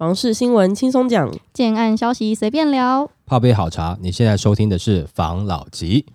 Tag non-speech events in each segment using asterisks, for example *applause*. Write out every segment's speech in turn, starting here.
房事新闻轻松讲，建案消息随便聊。泡杯好茶，你现在收听的是房老吉。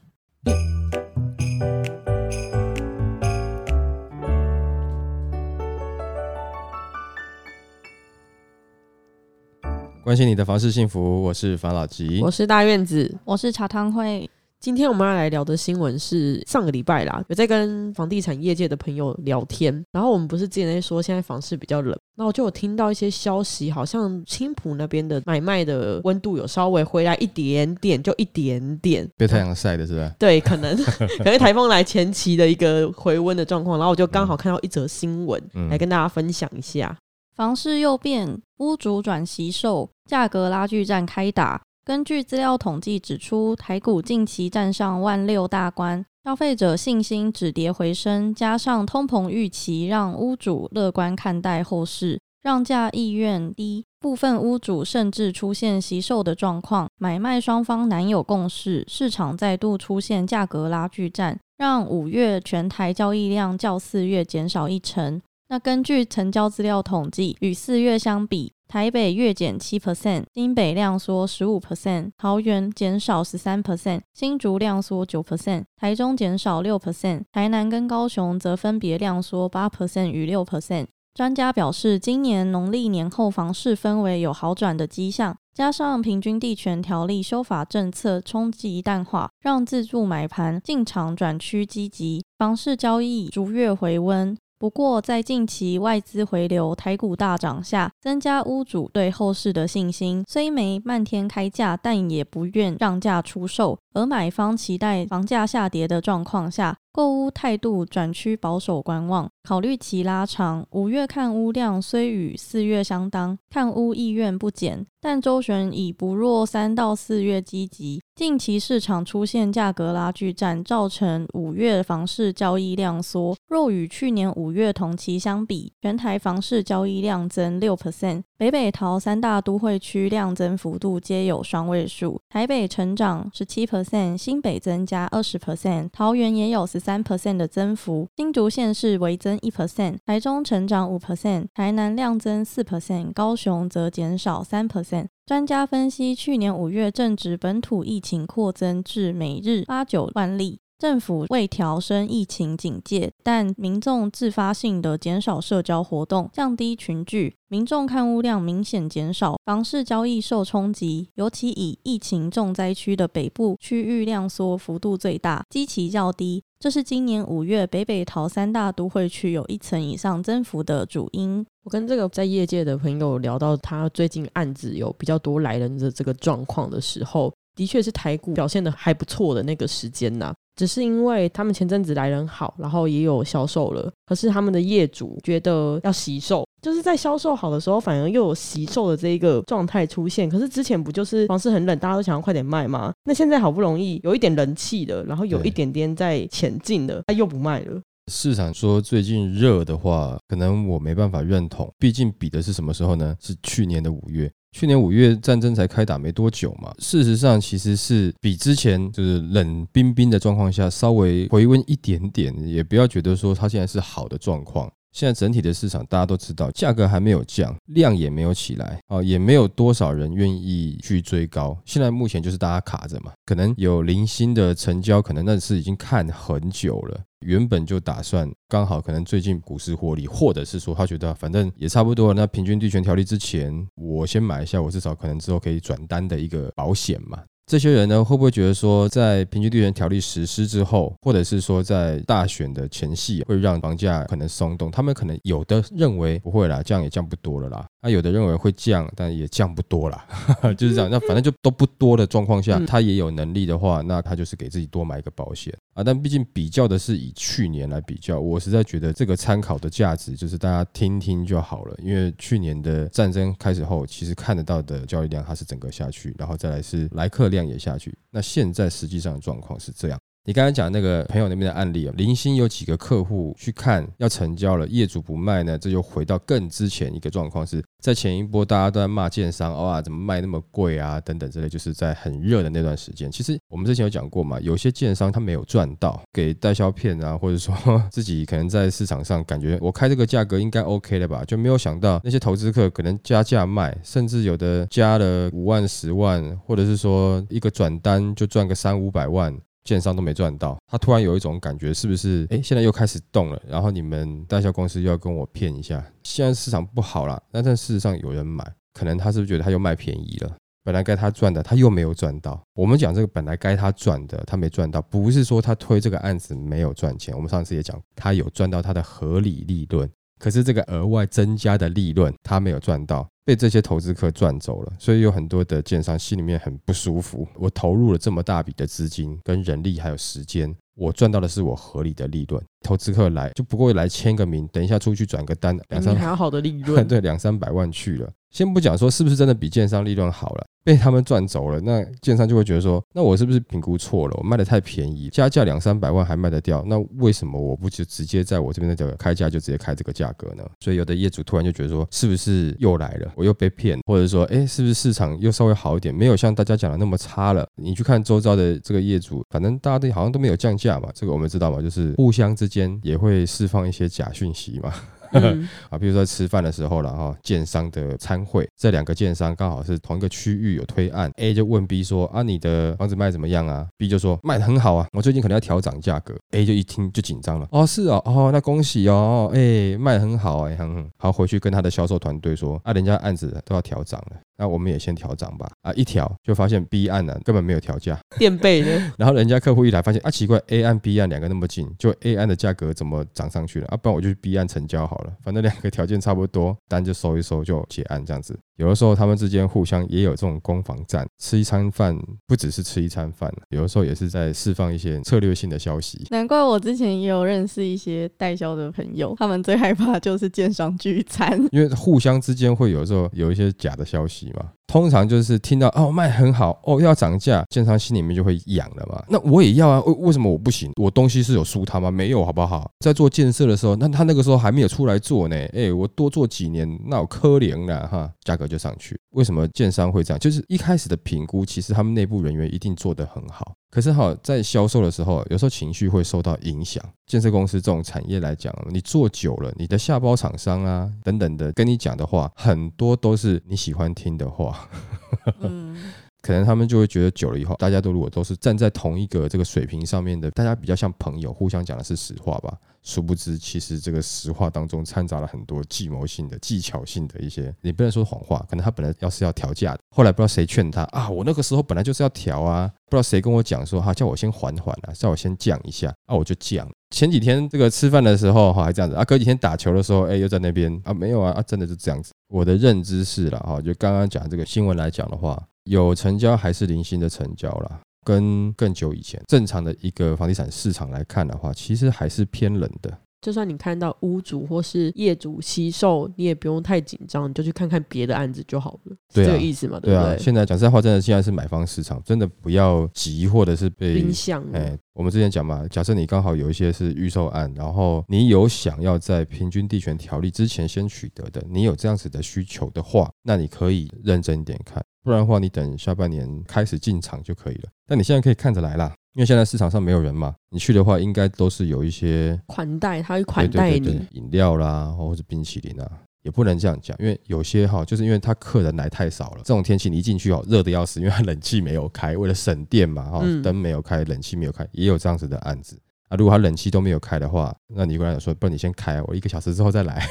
关心你的房事幸福，我是房老吉。我是大院子。我是茶汤会，今天我们要来聊的新闻是上个礼拜啦，有在跟房地产业界的朋友聊天，然后我们不是之前在说现在房市比较冷，然后我就有听到一些消息，好像青浦那边的买卖的温度有稍微回来一点点，就一点点。被太阳晒的是吧？对，可能可能台风来前期的一个回温的状况，然后我就刚好看到一则新闻，嗯来跟大家分享一下。房市又变，屋主转惜售，价格拉锯战开打。根据资料统计指出，台股近期站上万六大关，消费者信心止跌回升，加上通膨预期，让屋主乐观看待后市，让价意愿低。部分屋主甚至出现惜售的状况，买卖双方难有共识，市场再度出现价格拉锯战，让五月全台交易量较四月减少一成。那根据成交资料统计，与四月相比，台北月减七 percent，新北量缩十五 percent，桃园减少十三 percent，新竹量缩九 percent，台中减少六 percent，台南跟高雄则分别量缩八 percent 与六 percent。专家表示，今年农历年后房市氛围有好转的迹象，加上平均地权条例修法政策冲击淡化，让自住买盘进场转趋积极，房市交易逐月回温。不过，在近期外资回流、台股大涨下，增加屋主对后市的信心。虽没漫天开价，但也不愿让价出售。而买方期待房价下跌的状况下，购屋态度转趋保守观望，考虑期拉长。五月看屋量虽与四月相当，看屋意愿不减，但周旋已不若三到四月积极。近期市场出现价格拉锯战，造成五月房市交易量缩。若与去年五月同期相比，全台房市交易量增六 percent，北北桃三大都会区量增幅度皆有双位数，台北成长十七 percent，新北增加二十 percent，桃园也有十三 percent 的增幅，新竹县市微增一 percent，台中成长五 percent，台南量增四 percent，高雄则减少三 percent。专家分析，去年五月正值本土疫情扩增至每日八九万例，政府未调升疫情警戒，但民众自发性的减少社交活动，降低群聚，民众看屋量明显减少，房市交易受冲击。尤其以疫情重灾区的北部区域量缩幅度最大，基期较低。这是今年五月北北桃三大都会区有一层以上增幅的主因。我跟这个在业界的朋友聊到，他最近案子有比较多来人的这个状况的时候，的确是台股表现的还不错的那个时间呐、只是因为他们前阵子来人好，然后也有销售了，可是他们的业主觉得要惜售，就是在销售好的时候，反而又有惜售的这一个状态出现。可是之前不就是房市很冷，大家都想要快点卖吗？那现在好不容易有一点人气的，然后有一点点在前进的，他又不卖了。市场说最近热的话，可能我没办法认同，毕竟比的是什么时候呢？是去年的五月。去年五月战争才开打没多久嘛，事实上其实是比之前就是冷冰冰的状况下稍微回温一点点，也不要觉得说它现在是好的状况。现在整体的市场大家都知道，价格还没有降，量也没有起来啊，也没有多少人愿意去追高。现在目前就是大家卡着嘛，可能有零星的成交，可能那是已经看很久了。原本就打算刚好可能最近股市获利，或者是说他觉得反正也差不多，那平均地权条例之前我先买一下，我至少可能之后可以转单的一个保险嘛。这些人呢，会不会觉得说，在平均地权条例实施之后，或者是说在大选的前夕，会让房价可能松动？他们可能有的认为不会啦，降也降不多了啦。那有的认为会降，但也降不多啦，*laughs* 就是这样。那反正就都不多的状况下，他也有能力的话，那他就是给自己多买一个保险啊。但毕竟比较的是以去年来比较，我实在觉得这个参考的价值就是大家听听就好了。因为去年的战争开始后，其实看得到的交易量它是整个下去，然后再来是来客量也下去。那现在实际上的状况是这样。你刚才讲那个朋友那边的案例啊，零星有几个客户去看要成交了，业主不卖呢，这就回到更之前一个状况，是在前一波大家都在骂建商，哇，怎么卖那么贵啊，等等之类，就是在很热的那段时间。其实我们之前有讲过嘛，有些建商他没有赚到，给代销片啊，或者说自己可能在市场上感觉我开这个价格应该 OK 的吧，就没有想到那些投资客可能加价卖，甚至有的加了五万、十万，或者是说一个转单就赚个三五百万。建商都没赚到，他突然有一种感觉，是不是？哎，现在又开始动了，然后你们代销公司又要跟我骗一下。现在市场不好了，但但事实上有人买，可能他是不是觉得他又卖便宜了？本来该他赚的，他又没有赚到。我们讲这个本来该他赚的，他没赚到，不是说他推这个案子没有赚钱。我们上次也讲，他有赚到他的合理利润，可是这个额外增加的利润他没有赚到。被这些投资客赚走了，所以有很多的建商心里面很不舒服。我投入了这么大笔的资金、跟人力还有时间，我赚到的是我合理的利润。投资客来就不过来签个名，等一下出去转个单，两三还好的利润，*laughs* 对，两三百万去了。先不讲说是不是真的比建商利润好了，被他们赚走了，那建商就会觉得说，那我是不是评估错了？我卖的太便宜，加价两三百万还卖得掉，那为什么我不就直接在我这边的开价就直接开这个价格呢？所以有的业主突然就觉得说，是不是又来了？我又被骗，或者说，哎，是不是市场又稍微好一点？没有像大家讲的那么差了。你去看周遭的这个业主，反正大家都好像都没有降价嘛，这个我们知道嘛，就是互相之间也会释放一些假讯息嘛。*laughs* 啊，比如说吃饭的时候了哈，建商的参会，这两个建商刚好是同一个区域有推案，A 就问 B 说啊，你的房子卖怎么样啊？B 就说卖的很好啊，我最近可能要调涨价格。A 就一听就紧张了，哦是哦，哦那恭喜哦，哎卖的很好哎，很好，回去跟他的销售团队说啊，人家案子都要调涨了。那我们也先调涨吧，啊，一调就发现 B 案呢根本没有调价，垫背的。然后人家客户一来发现啊，奇怪，A 案 B 案两个那么近，就 A 案的价格怎么涨上去了？啊，不然我就去 B 案成交好了，反正两个条件差不多，单就收一收就结案这样子。有的时候他们之间互相也有这种攻防战，吃一餐饭不只是吃一餐饭，有的时候也是在释放一些策略性的消息。难怪我之前也有认识一些代销的朋友，他们最害怕就是建商聚餐，因为互相之间会有时候有一些假的消息嘛。通常就是听到哦卖很好哦要涨价，建商心里面就会痒了嘛。那我也要啊，为为什么我不行？我东西是有输他吗？没有好不好？在做建设的时候，那他那个时候还没有出来做呢。哎，我多做几年，那我可怜了哈，价格就上去。为什么建商会这样？就是一开始的评估，其实他们内部人员一定做得很好。可是哈，在销售的时候，有时候情绪会受到影响。建设公司这种产业来讲，你做久了，你的下包厂商啊等等的跟你讲的话，很多都是你喜欢听的话。*laughs* 嗯，可能他们就会觉得久了以后，大家都如果都是站在同一个这个水平上面的，大家比较像朋友，互相讲的是实话吧。殊不知，其实这个实话当中掺杂了很多计谋性的、技巧性的一些，你不能说谎话。可能他本来要是要调价的，后来不知道谁劝他啊，我那个时候本来就是要调啊，不知道谁跟我讲说哈，叫我先缓缓啊，叫我先降一下啊，我就降。前几天这个吃饭的时候哈，还这样子啊，隔几天打球的时候，哎，又在那边啊，没有啊，啊，真的是这样子。我的认知是了哈，就刚刚讲这个新闻来讲的话，有成交还是零星的成交了。跟更久以前正常的一个房地产市场来看的话，其实还是偏冷的。就算你看到屋主或是业主惜售，你也不用太紧张，你就去看看别的案子就好了。这个意思嘛？对啊。现在讲实在话，真的现在是买方市场，真的不要急，或者是被影响。哎，我们之前讲嘛，假设你刚好有一些是预售案，然后你有想要在平均地权条例之前先取得的，你有这样子的需求的话，那你可以认真一点看。不然的话，你等下半年开始进场就可以了。但你现在可以看着来啦，因为现在市场上没有人嘛。你去的话，应该都是有一些款待，他会款待你饮料啦，或者冰淇淋啊，也不能这样讲，因为有些哈，就是因为他客人来太少了。这种天气你一进去哦，热的要死，因为他冷气没有开，为了省电嘛，哈，灯没有开，冷气没有开，也有这样子的案子。啊，如果他冷气都没有开的话，那你跟他说，不然你先开，我一个小时之后再来，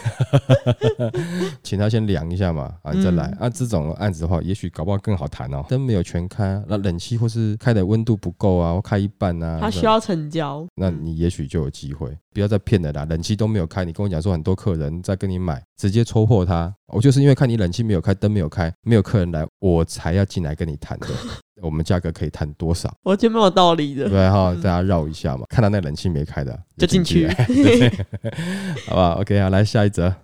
*laughs* 请他先量一下嘛，啊，你再来。啊，这种案子的话，也许搞不好更好谈哦。灯没有全开，那冷气或是开的温度不够啊，或开一半啊，他需要成交，那你也许就有机会。不要再骗了啦，冷气都没有开，你跟我讲说很多客人在跟你买，直接戳破他。我就是因为看你冷气没有开，灯没有开，没有客人来，我才要进来跟你谈的。我们价格可以谈多少？我觉得没有道理的。对哈，大家绕一下嘛，看到那冷气没开的就进去，*laughs* 好吧？OK 啊，来下一则。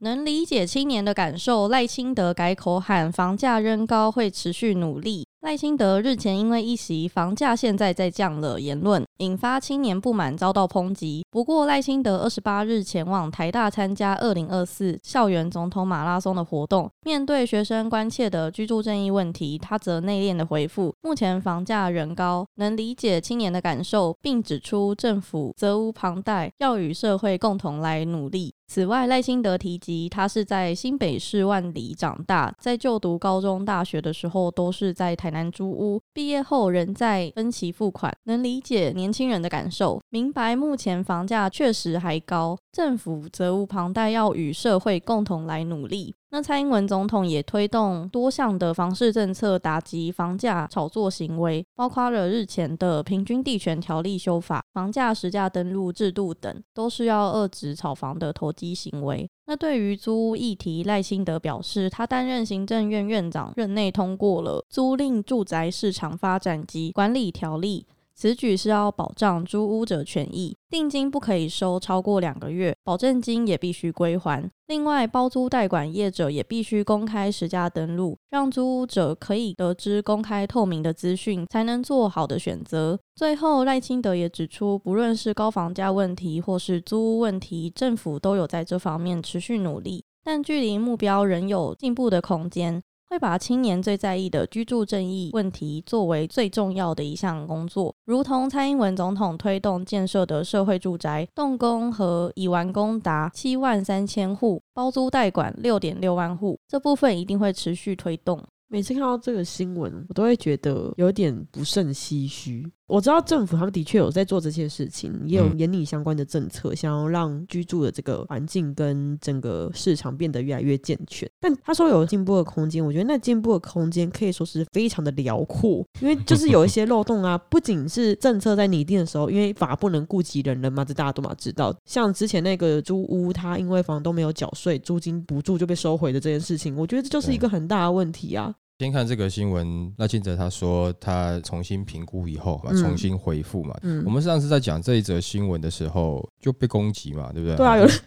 能理解青年的感受，赖清德改口喊房价仍高会持续努力。赖清德日前因为一席“房价现在在降了”言论，引发青年不满，遭到抨击。不过，赖清德二十八日前往台大参加二零二四校园总统马拉松的活动，面对学生关切的居住正义问题，他则内敛的回复：“目前房价仍高，能理解青年的感受，并指出政府责无旁贷，要与社会共同来努力。”此外，赖清德提及，他是在新北市万里长大，在就读高中、大学的时候都是在台南租屋，毕业后仍在分期付款，能理解年轻人的感受，明白目前房价确实还高，政府责无旁贷，要与社会共同来努力。那蔡英文总统也推动多项的房市政策，打击房价炒作行为，包括了日前的平均地权条例修法、房价实价登录制度等，都是要遏制炒房的投机行为。那对于租屋议题，赖清德表示，他担任行政院院长任内通过了租赁住宅市场发展及管理条例。此举是要保障租屋者权益，定金不可以收超过两个月，保证金也必须归还。另外，包租代管业者也必须公开实价登录，让租屋者可以得知公开透明的资讯，才能做好的选择。最后，赖清德也指出，不论是高房价问题或是租屋问题，政府都有在这方面持续努力，但距离目标仍有进步的空间。会把青年最在意的居住正义问题作为最重要的一项工作，如同蔡英文总统推动建设的社会住宅动工和已完工达七万三千户，包租代管六点六万户，这部分一定会持续推动。每次看到这个新闻，我都会觉得有点不甚唏嘘。我知道政府他们的确有在做这些事情，也有严拟相关的政策，想要让居住的这个环境跟整个市场变得越来越健全。但他说有进步的空间，我觉得那进步的空间可以说是非常的辽阔，因为就是有一些漏洞啊，不仅是政策在拟定的时候，因为法不能顾及人人嘛，这大家都嘛知道。像之前那个租屋，他因为房东没有缴税，租金补助就被收回的这件事情，我觉得这就是一个很大的问题啊。先看这个新闻，那记者他说他重新评估以后嘛，重新回复嘛。我们上次在讲这一则新闻的时候就被攻击嘛，对不对？对啊，有人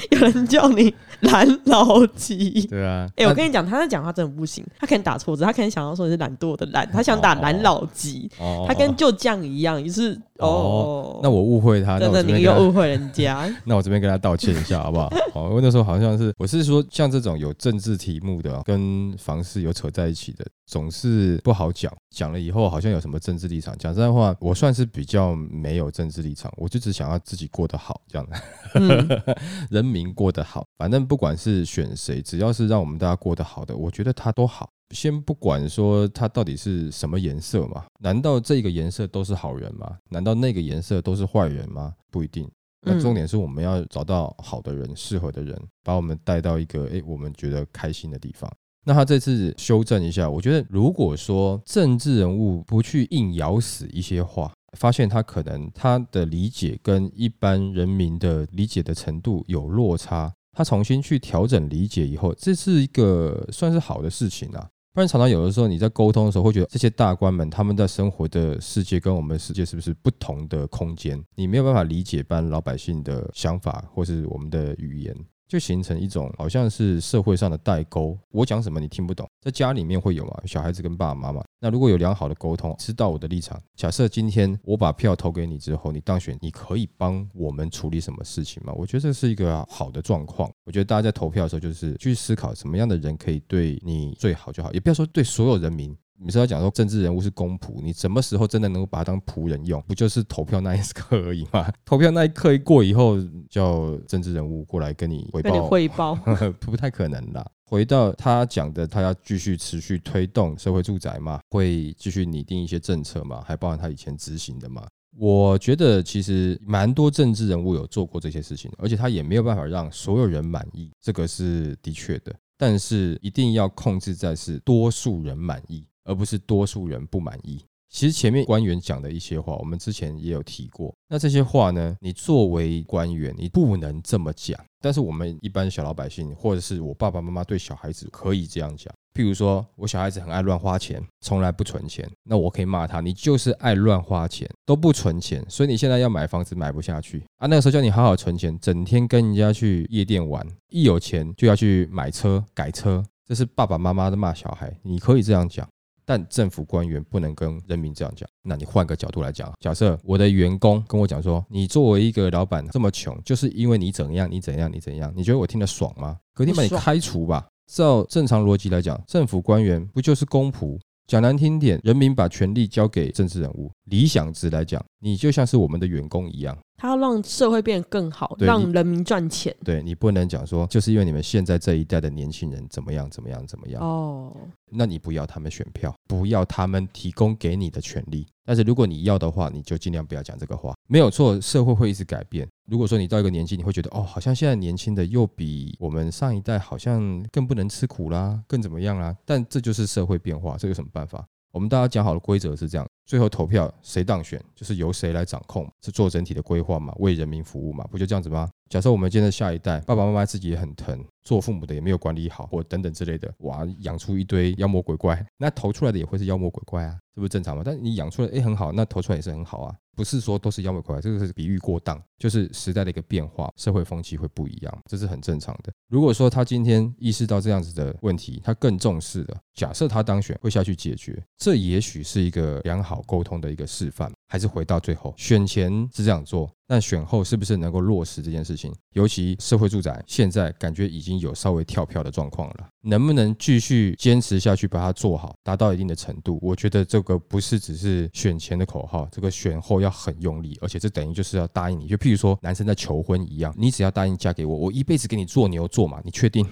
*laughs* 有人叫你懒老鸡。对啊，哎，我跟你讲，他在讲话真的不行，他可能打错字，他可能想要说你是懒惰的懒，他想打懒老鸡，他跟旧将一样，也是。哦，那我误会他，真的你又误会人家。*laughs* 那我这边跟他道歉一下，好不好？哦，因为那时候好像是我是说，像这种有政治题目的，跟房事有扯在一起的，总是不好讲。讲了以后，好像有什么政治立场。讲真话，我算是比较没有政治立场，我就只想要自己过得好，这样的，*laughs* 人民过得好。反正不管是选谁，只要是让我们大家过得好的，我觉得他都好。先不管说他到底是什么颜色嘛？难道这个颜色都是好人吗？难道那个颜色都是坏人吗？不一定。那重点是我们要找到好的人、适合的人，把我们带到一个诶我们觉得开心的地方。那他这次修正一下，我觉得如果说政治人物不去硬咬死一些话，发现他可能他的理解跟一般人民的理解的程度有落差，他重新去调整理解以后，这是一个算是好的事情啊。不然常常有的时候你在沟通的时候会觉得这些大官们他们在生活的世界跟我们世界是不是不同的空间？你没有办法理解般老百姓的想法或是我们的语言。就形成一种好像是社会上的代沟，我讲什么你听不懂，在家里面会有吗？小孩子跟爸爸妈妈，那如果有良好的沟通，知道我的立场，假设今天我把票投给你之后，你当选，你可以帮我们处理什么事情吗？我觉得这是一个好的状况。我觉得大家在投票的时候，就是去思考什么样的人可以对你最好就好，也不要说对所有人民。你是要讲说政治人物是公仆，你什么时候真的能够把他当仆人用？不就是投票那一刻而已吗？*laughs* 投票那一刻一过以后，叫政治人物过来跟你汇报，汇 *laughs* 报不太可能啦。回到他讲的，他要继续持续推动社会住宅嘛，会继续拟定一些政策嘛，还包含他以前执行的嘛。我觉得其实蛮多政治人物有做过这些事情，而且他也没有办法让所有人满意，这个是的确的。但是一定要控制在是多数人满意。而不是多数人不满意。其实前面官员讲的一些话，我们之前也有提过。那这些话呢，你作为官员，你不能这么讲。但是我们一般小老百姓，或者是我爸爸妈妈对小孩子，可以这样讲。譬如说我小孩子很爱乱花钱，从来不存钱，那我可以骂他：你就是爱乱花钱，都不存钱，所以你现在要买房子买不下去啊。那个时候叫你好好存钱，整天跟人家去夜店玩，一有钱就要去买车改车，这是爸爸妈妈的骂小孩。你可以这样讲。但政府官员不能跟人民这样讲。那你换个角度来讲，假设我的员工跟我讲说，你作为一个老板这么穷，就是因为你怎样，你怎样，你怎样，你觉得我听得爽吗？隔天把你开除吧。照正常逻辑来讲，政府官员不就是公仆？讲难听点，人民把权力交给政治人物，理想值来讲，你就像是我们的员工一样。他要让社会变得更好，让人民赚钱。对你不能讲说，就是因为你们现在这一代的年轻人怎么样怎么样怎么样，哦，那你不要他们选票，不要他们提供给你的权利。但是如果你要的话，你就尽量不要讲这个话。没有错，社会会一直改变。如果说你到一个年纪，你会觉得哦，好像现在年轻的又比我们上一代好像更不能吃苦啦，更怎么样啦？但这就是社会变化，这有什么办法？我们大家讲好的规则是这样：最后投票谁当选，就是由谁来掌控，是做整体的规划嘛，为人民服务嘛，不就这样子吗？假设我们现在下一代，爸爸妈妈自己也很疼，做父母的也没有管理好，或等等之类的，哇，养出一堆妖魔鬼怪，*laughs* 那投出来的也会是妖魔鬼怪啊，这不是正常吗？但你养出来，哎，很好，那投出来也是很好啊，不是说都是妖魔鬼怪，这个是比喻过当，就是时代的一个变化，社会风气会不一样，这是很正常的。如果说他今天意识到这样子的问题，他更重视了，假设他当选会下去解决，这也许是一个良好沟通的一个示范。还是回到最后，选前是这样做，但选后是不是能够落实这件事情？尤其社会住宅现在感觉已经有稍微跳票的状况了，能不能继续坚持下去把它做好，达到一定的程度？我觉得这个不是只是选前的口号，这个选后要很用力，而且这等于就是要答应你，就譬如说男生在求婚一样，你只要答应嫁给我，我一辈子给你做牛做马，你确定？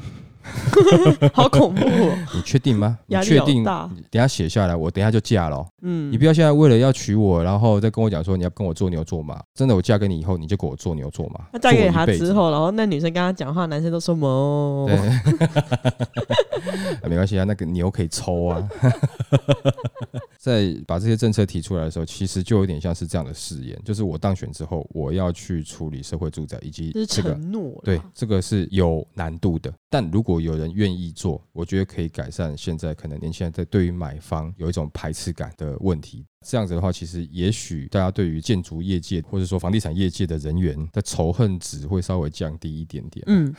*laughs* 好恐怖哦！你确定吗？*laughs* 确定？等下写下来，我等一下就嫁了哦。嗯，你不要现在为了要娶我，然后再跟我讲说你要跟我做牛做马。真的，我嫁给你以后，你就给我做牛做马。那嫁给他之，后，然后那女生跟他讲话，男生都说么？对，啊 *laughs* 没关系啊，那个牛可以抽啊。在把这些政策提出来的时候，其实就有点像是这样的誓言，就是我当选之后，我要去处理社会住宅以及这个承诺。对，这个是有难度的，但如果有人愿意做，我觉得可以改善现在可能年轻人在对于买方有一种排斥感的问题。这样子的话，其实也许大家对于建筑业界或者说房地产业界的人员的仇恨值会稍微降低一点点。嗯，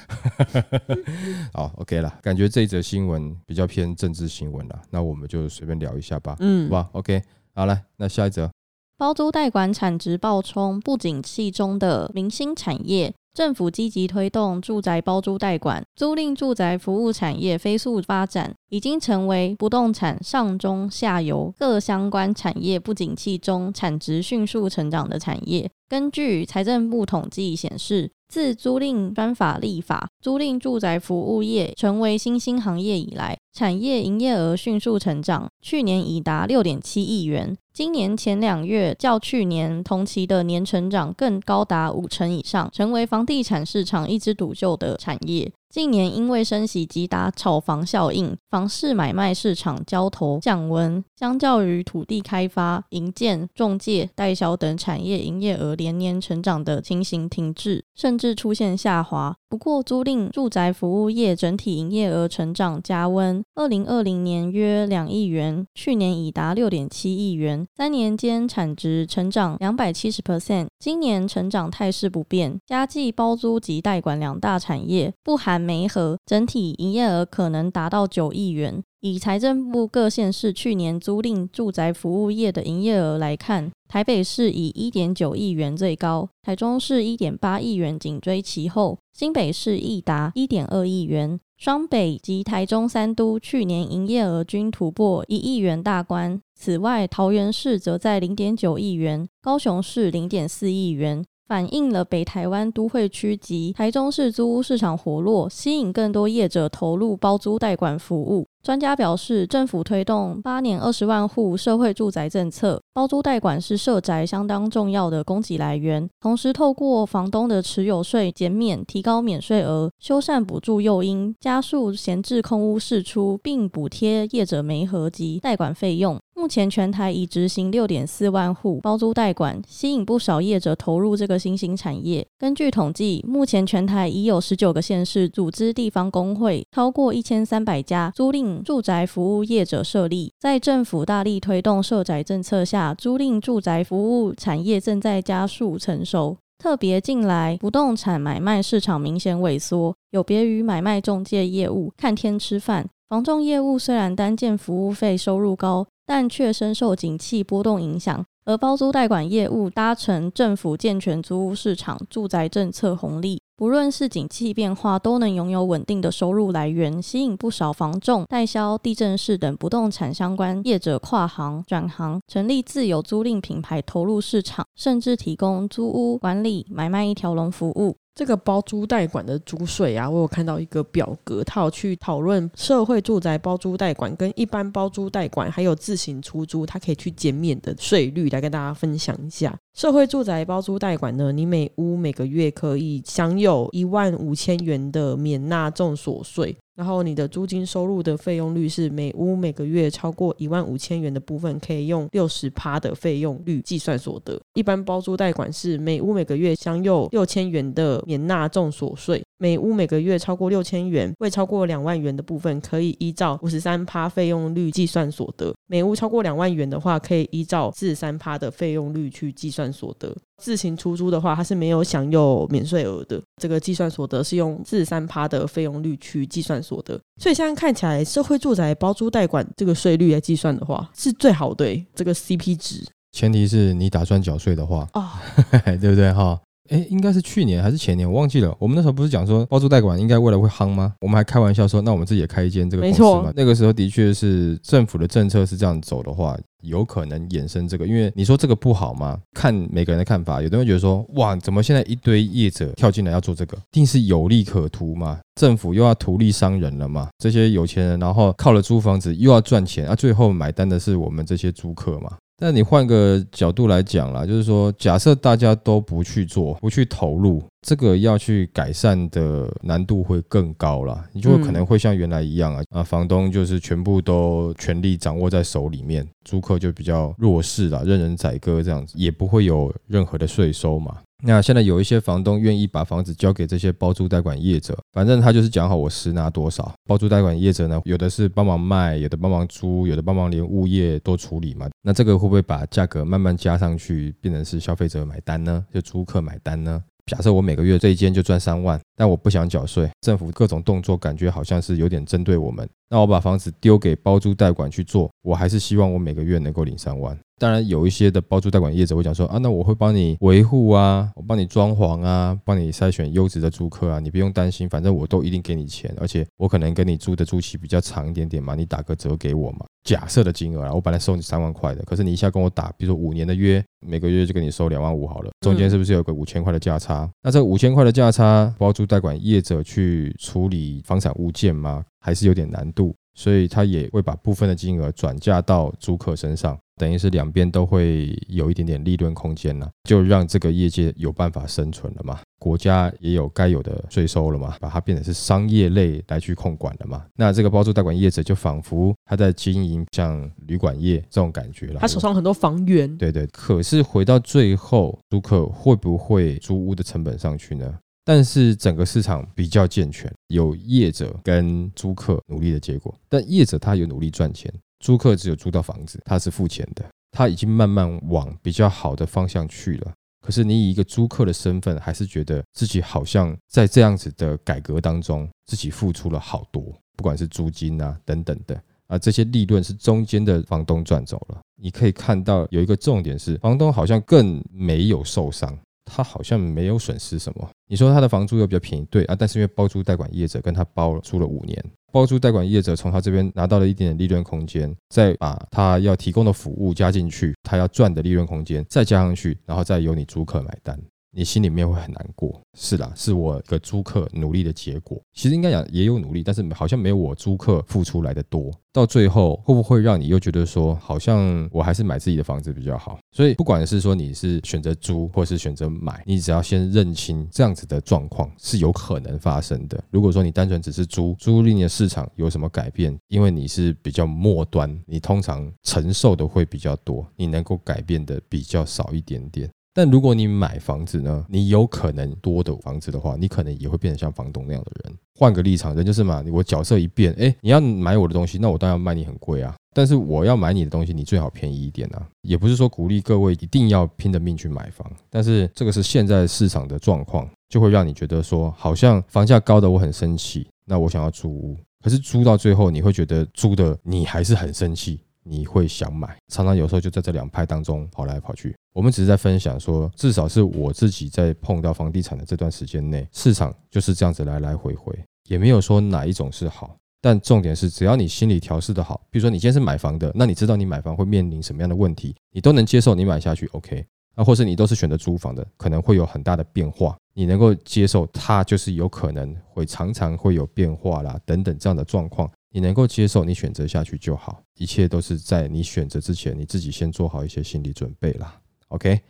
*laughs* 好，OK 了，感觉这一则新闻比较偏政治新闻了，那我们就随便聊一下吧，好嗯，吧？OK，好来，那下一则，包租代管产值暴冲，不景气中的明星产业。政府积极推动住宅包租代管，租赁住宅服务产业飞速发展，已经成为不动产上中下游各相关产业不景气中产值迅速成长的产业。根据财政部统计显示，自租赁专法立法，租赁住宅服务业成为新兴行业以来，产业营业额迅速成长，去年已达六点七亿元。今年前两月较去年同期的年成长更高达五成以上，成为房地产市场一枝独秀的产业。近年因为升息及打炒房效应，房市买卖市场交投降温，相较于土地开发、营建、中介、代销等产业营业额连年成长的情形停滞，甚至出现下滑。不过，租赁住宅服务业整体营业额成长加温，二零二零年约两亿元，去年已达六点七亿元，三年间产值成长两百七十 percent，今年成长态势不变。加计包租及代管两大产业，不含煤核，整体营业额可能达到九亿元。以财政部各县市去年租赁住宅服务业的营业额来看，台北市以一点九亿元最高，台中市一点八亿元紧追其后，新北市亦达一点二亿元。双北及台中三都去年营业额均突破一亿元大关。此外，桃园市则在零点九亿元，高雄市零点四亿元。反映了北台湾都会区及台中市租屋市场活络，吸引更多业者投入包租代管服务。专家表示，政府推动八年二十万户社会住宅政策，包租代管是社宅相当重要的供给来源。同时，透过房东的持有税减免、提高免税额、修缮补助诱因、加速闲置空屋释出，并补贴业者煤合及代管费用。目前全台已执行六点四万户包租代管，吸引不少业者投入这个新兴产业。根据统计，目前全台已有十九个县市组织地方工会，超过一千三百家租赁住宅服务业者设立。在政府大力推动社宅政策下，租赁住宅服务产业正在加速成熟。特别近来不动产买卖市场明显萎缩，有别于买卖中介业务看天吃饭，房仲业务虽然单件服务费收入高，但却深受景气波动影响。而包租代管业务搭乘政府健全租屋市场、住宅政策红利，不论是景气变化，都能拥有稳定的收入来源，吸引不少房仲、代销、地震市等不动产相关业者跨行转行，成立自有租赁品牌投入市场，甚至提供租屋管理、买卖一条龙服务。这个包租代管的租税啊，我有看到一个表格，套去讨论社会住宅包租代管跟一般包租代管，还有自行出租，它可以去减免的税率，来跟大家分享一下。社会住宅包租代管呢，你每屋每个月可以享有一万五千元的免纳重所税。然后你的租金收入的费用率是每屋每个月超过一万五千元的部分，可以用六十趴的费用率计算所得。一般包租代管是每屋每个月享有六千元的免纳重所税。每屋每个月超过六千元，未超过两万元的部分，可以依照五十三趴费用率计算所得。每屋超过两万元的话，可以依照四十三趴的费用率去计算所得。自行出租的话，它是没有享有免税额的。这个计算所得是用四十三趴的费用率去计算所得。所以现在看起来，社会住宅包租代管这个税率来计算的话，是最好的这个 CP 值。前提是你打算缴税的话，哦，*laughs* 对不对哈？哎，应该是去年还是前年，我忘记了。我们那时候不是讲说包租代管应该未来会夯吗？我们还开玩笑说，那我们自己也开一间这个公司嘛。那个时候的确是政府的政策是这样走的话，有可能衍生这个。因为你说这个不好吗？看每个人的看法，有的人觉得说，哇，怎么现在一堆业者跳进来要做这个，定是有利可图嘛？政府又要图利商人了嘛？这些有钱人，然后靠了租房子又要赚钱，啊，最后买单的是我们这些租客嘛？但你换个角度来讲啦，就是说，假设大家都不去做，不去投入，这个要去改善的难度会更高啦。你就可能会像原来一样啊，啊，房东就是全部都权力掌握在手里面，租客就比较弱势啦，任人宰割这样子，也不会有任何的税收嘛。那现在有一些房东愿意把房子交给这些包租代管业者，反正他就是讲好我实拿多少。包租代管业者呢，有的是帮忙卖，有的帮忙租，有的帮忙连物业都处理嘛。那这个会不会把价格慢慢加上去，变成是消费者买单呢？就租客买单呢？假设我每个月这一间就赚三万，但我不想缴税，政府各种动作感觉好像是有点针对我们。那我把房子丢给包租代管去做，我还是希望我每个月能够领三万。当然，有一些的包租代管业者会讲说啊，那我会帮你维护啊，我帮你装潢啊，帮你筛选优质的租客啊，你不用担心，反正我都一定给你钱，而且我可能跟你租的租期比较长一点点嘛，你打个折给我嘛。假设的金额啊，我本来收你三万块的，可是你一下跟我打，比如说五年的约，每个月就给你收两万五好了，中间是不是有个五千块的价差？那这五千块的价差，包租代管业者去处理房产物件吗？还是有点难度，所以他也会把部分的金额转嫁到租客身上。等于是两边都会有一点点利润空间了，就让这个业界有办法生存了嘛？国家也有该有的税收了嘛？把它变成是商业类来去控管了嘛？那这个包租代管业者就仿佛他在经营像旅馆业这种感觉了。他手上很多房源，对对。可是回到最后，租客会不会租屋的成本上去呢？但是整个市场比较健全，有业者跟租客努力的结果，但业者他有努力赚钱。租客只有租到房子，他是付钱的，他已经慢慢往比较好的方向去了。可是你以一个租客的身份，还是觉得自己好像在这样子的改革当中，自己付出了好多，不管是租金啊等等的啊，这些利润是中间的房东赚走了。你可以看到有一个重点是，房东好像更没有受伤。他好像没有损失什么。你说他的房租又比较便宜，对啊，但是因为包租代管业者跟他包了租了五年，包租代管业者从他这边拿到了一点点利润空间，再把他要提供的服务加进去，他要赚的利润空间再加上去，然后再由你租客买单。你心里面会很难过，是啦，是我一个租客努力的结果。其实应该讲也有努力，但是好像没有我租客付出来的多。到最后会不会让你又觉得说，好像我还是买自己的房子比较好？所以不管是说你是选择租或是选择买，你只要先认清这样子的状况是有可能发生的。如果说你单纯只是租，租赁的市场有什么改变？因为你是比较末端，你通常承受的会比较多，你能够改变的比较少一点点。但如果你买房子呢，你有可能多的房子的话，你可能也会变成像房东那样的人。换个立场，人就是嘛，我角色一变，哎，你要买我的东西，那我当然要卖你很贵啊。但是我要买你的东西，你最好便宜一点啊。也不是说鼓励各位一定要拼着命去买房，但是这个是现在市场的状况，就会让你觉得说，好像房价高的我很生气，那我想要租屋，可是租到最后，你会觉得租的你还是很生气。你会想买，常常有时候就在这两派当中跑来跑去。我们只是在分享说，至少是我自己在碰到房地产的这段时间内，市场就是这样子来来回回，也没有说哪一种是好。但重点是，只要你心理调试的好，比如说你今天是买房的，那你知道你买房会面临什么样的问题，你都能接受，你买下去 OK。那或是你都是选择租房的，可能会有很大的变化，你能够接受它就是有可能会常常会有变化啦，等等这样的状况。你能够接受，你选择下去就好，一切都是在你选择之前，你自己先做好一些心理准备啦。OK，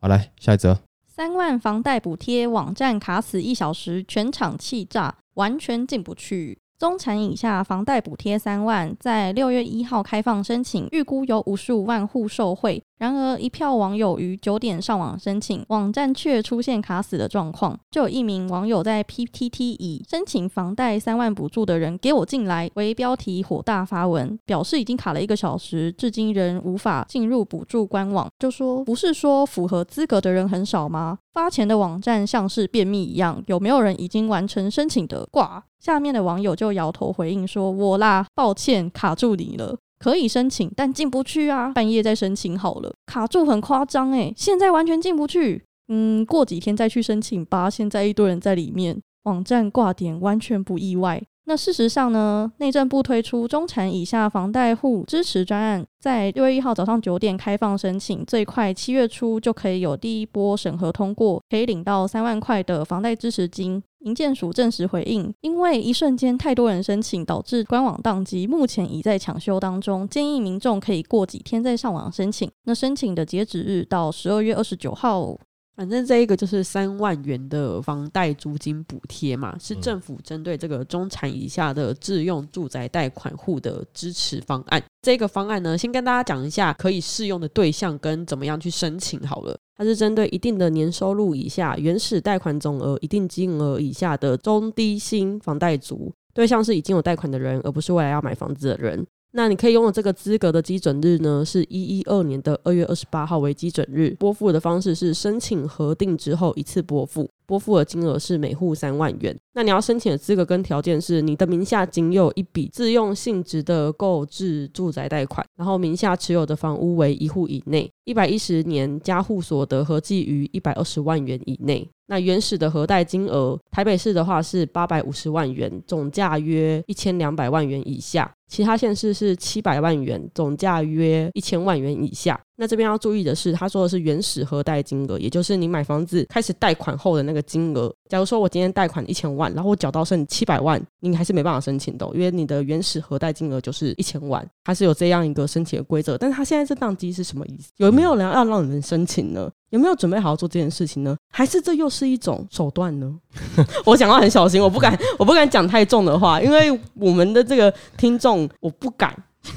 好，来下一则，三万房贷补贴网站卡死一小时，全场气炸，完全进不去。中产以下房贷补贴三万，在六月一号开放申请，预估有五十五万户受惠。然而，一票网友于九点上网申请，网站却出现卡死的状况。就有一名网友在 PTT 以“申请房贷三万补助的人给我进来”为标题火大发文，表示已经卡了一个小时，至今仍无法进入补助官网。就说：“不是说符合资格的人很少吗？发钱的网站像是便秘一样，有没有人已经完成申请的挂？”下面的网友就摇头回应说：“我啦，抱歉，卡住你了。”可以申请，但进不去啊！半夜再申请好了，卡住很夸张诶，现在完全进不去。嗯，过几天再去申请吧。现在一堆人在里面，网站挂点完全不意外。那事实上呢？内政部推出中产以下房贷户支持专案，在六月一号早上九点开放申请，最快七月初就可以有第一波审核通过，可以领到三万块的房贷支持金。营建署证实回应，因为一瞬间太多人申请，导致官网宕机，目前已在抢修当中，建议民众可以过几天再上网申请。那申请的截止日到十二月二十九号。反正这一个就是三万元的房贷租金补贴嘛，是政府针对这个中产以下的自用住宅贷款户的支持方案。这个方案呢，先跟大家讲一下可以适用的对象跟怎么样去申请好了。它是针对一定的年收入以下、原始贷款总额一定金额以下的中低薪房贷族，对象是已经有贷款的人，而不是未来要买房子的人。那你可以用的这个资格的基准日呢，是一一二年的二月二十八号为基准日。拨付的方式是申请核定之后一次拨付，拨付的金额是每户三万元。那你要申请的资格跟条件是，你的名下仅有一笔自用性质的购置住宅贷款，然后名下持有的房屋为一户以内，一百一十年加户所得合计于一百二十万元以内。那原始的核贷金额，台北市的话是八百五十万元，总价约一千两百万元以下；其他县市是七百万元，总价约一千万元以下。那这边要注意的是，他说的是原始核贷金额，也就是你买房子开始贷款后的那个金额。假如说我今天贷款一千万，然后我缴到剩七百万，你还是没办法申请的，因为你的原始核贷金额就是一千万，它是有这样一个申请的规则。但是他现在这档机是什么意思？有没有人要让你们申请呢？有没有准备好好做这件事情呢？还是这又是一种手段呢？*laughs* 我讲话很小心，我不敢，*laughs* 我不敢讲太重的话，因为我们的这个听众，我不敢。*laughs*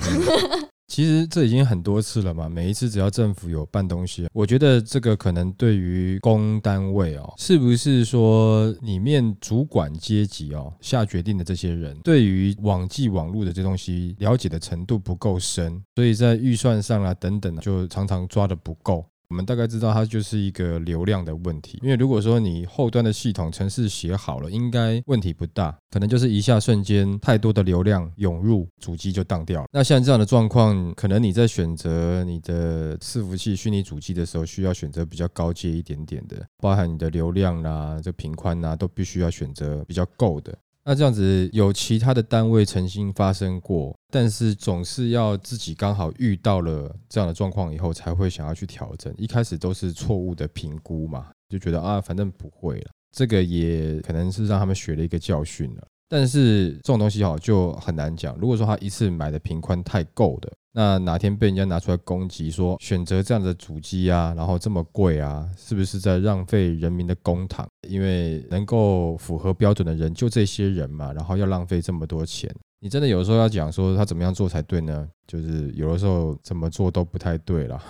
其实这已经很多次了嘛，每一次只要政府有办东西，我觉得这个可能对于公单位哦，是不是说里面主管阶级哦下决定的这些人，对于网际网络的这东西了解的程度不够深，所以在预算上啊等等，就常常抓的不够。我们大概知道它就是一个流量的问题，因为如果说你后端的系统程式写好了，应该问题不大，可能就是一下瞬间太多的流量涌入，主机就当掉了。那像这样的状况，可能你在选择你的伺服器虚拟主机的时候，需要选择比较高阶一点点的，包含你的流量啦、这频宽呐，都必须要选择比较够的。那这样子有其他的单位曾经发生过，但是总是要自己刚好遇到了这样的状况以后，才会想要去调整。一开始都是错误的评估嘛，就觉得啊，反正不会了。这个也可能是让他们学了一个教训了。但是这种东西哈就很难讲。如果说他一次买的平宽太够的，那哪天被人家拿出来攻击，说选择这样的主机啊，然后这么贵啊，是不是在浪费人民的公帑？因为能够符合标准的人就这些人嘛，然后要浪费这么多钱，你真的有时候要讲说他怎么样做才对呢？就是有的时候怎么做都不太对啦。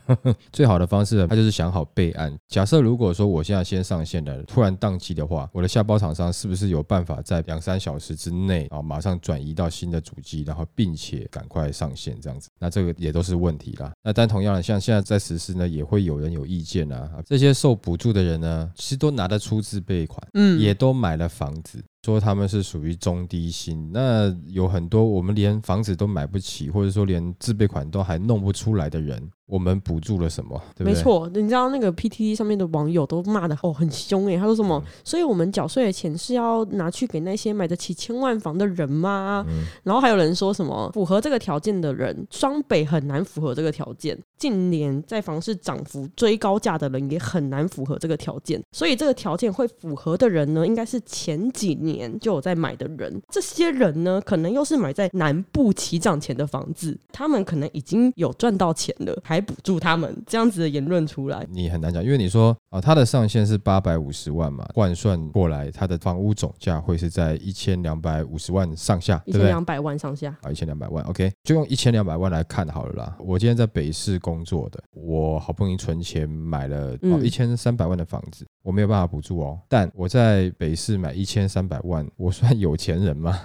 *laughs* 最好的方式，他就是想好备案。假设如果说我现在先上线了，突然宕机的话，我的下包厂商是不是有办法在两三小时之内啊，马上转移到新的主机，然后并且赶快上线这样子？那这个也都是问题啦。那但同样的，像现在在实施呢，也会有人有意见啊。这些受补助的人呢，其实都拿得出自备款，嗯，也都买了房子。说他们是属于中低薪，那有很多我们连房子都买不起，或者说连自备款都还弄不出来的人。我们补助了什么？对不对？没错，你知道那个 PTT 上面的网友都骂的哦很凶哎，他说什么？所以我们缴税的钱是要拿去给那些买得起千万房的人吗？然后还有人说什么符合这个条件的人，双北很难符合这个条件。近年在房市涨幅追高价的人也很难符合这个条件。所以这个条件会符合的人呢，应该是前几年就有在买的人。这些人呢，可能又是买在南部起涨前的房子，他们可能已经有赚到钱了。还补助他们这样子的言论出来，你很难讲，因为你说啊，它的上限是八百五十万嘛，换算过来，它的房屋总价会是在一千两百五十万上下，一千两百万上下。啊，一千两百万，OK，就用一千两百万来看好了啦。我今天在北市工作的，我好不容易存钱买了哦一千三百万的房子，我没有办法补助哦，但我在北市买一千三百万，我算有钱人吗？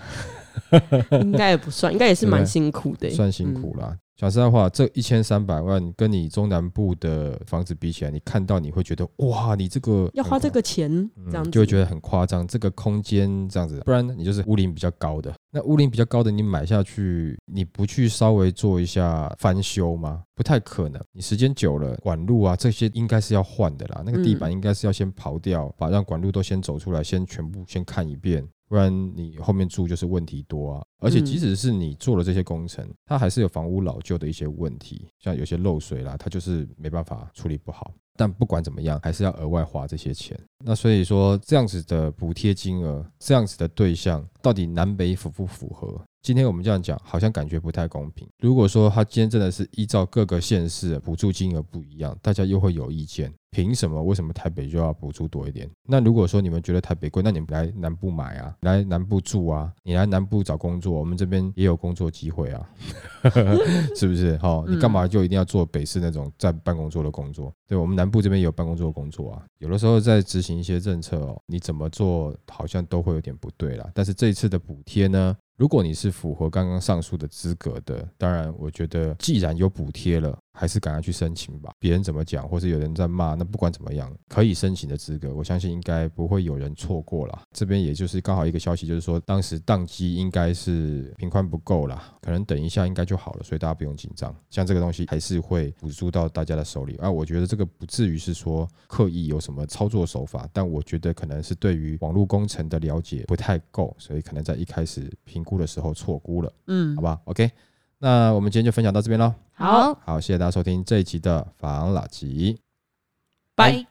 *laughs* 应该也不算，应该也是蛮辛苦的，算辛苦啦。讲实在话，这一千三百万跟你中南部的房子比起来，你看到你会觉得哇，你这个要花这个钱，这样就会觉得很夸张。这个空间这样子，不然你就是屋龄比较高的。那屋龄比较高的，你买下去，你不去稍微做一下翻修吗？不太可能。你时间久了，管路啊这些应该是要换的啦。那个地板应该是要先刨掉，把让管路都先走出来，先全部先看一遍。不然你后面住就是问题多啊，而且即使是你做了这些工程，它还是有房屋老旧的一些问题，像有些漏水啦，它就是没办法处理不好。但不管怎么样，还是要额外花这些钱。那所以说，这样子的补贴金额，这样子的对象，到底南北符不符合？今天我们这样讲，好像感觉不太公平。如果说他今天真的是依照各个县市补助金额不一样，大家又会有意见。凭什么？为什么台北就要补助多一点？那如果说你们觉得台北贵，那你们来南部买啊，来南部住啊，你来南部找工作，我们这边也有工作机会啊，*laughs* 是不是？好，你干嘛就一定要做北市那种在办公桌的工作？对我们南部这边也有办公桌工作啊。有的时候在执行一些政策哦，你怎么做好像都会有点不对啦。但是这一次的补贴呢？如果你是符合刚刚上述的资格的，当然，我觉得既然有补贴了。还是赶快去申请吧。别人怎么讲，或是有人在骂，那不管怎么样，可以申请的资格，我相信应该不会有人错过了。这边也就是刚好一个消息，就是说当时宕机应该是频宽不够啦，可能等一下应该就好了，所以大家不用紧张。像这个东西还是会补助到大家的手里啊。我觉得这个不至于是说刻意有什么操作手法，但我觉得可能是对于网络工程的了解不太够，所以可能在一开始评估的时候错估了。嗯，好吧，OK。那我们今天就分享到这边喽。好，好，谢谢大家收听这一集的防老吉，拜。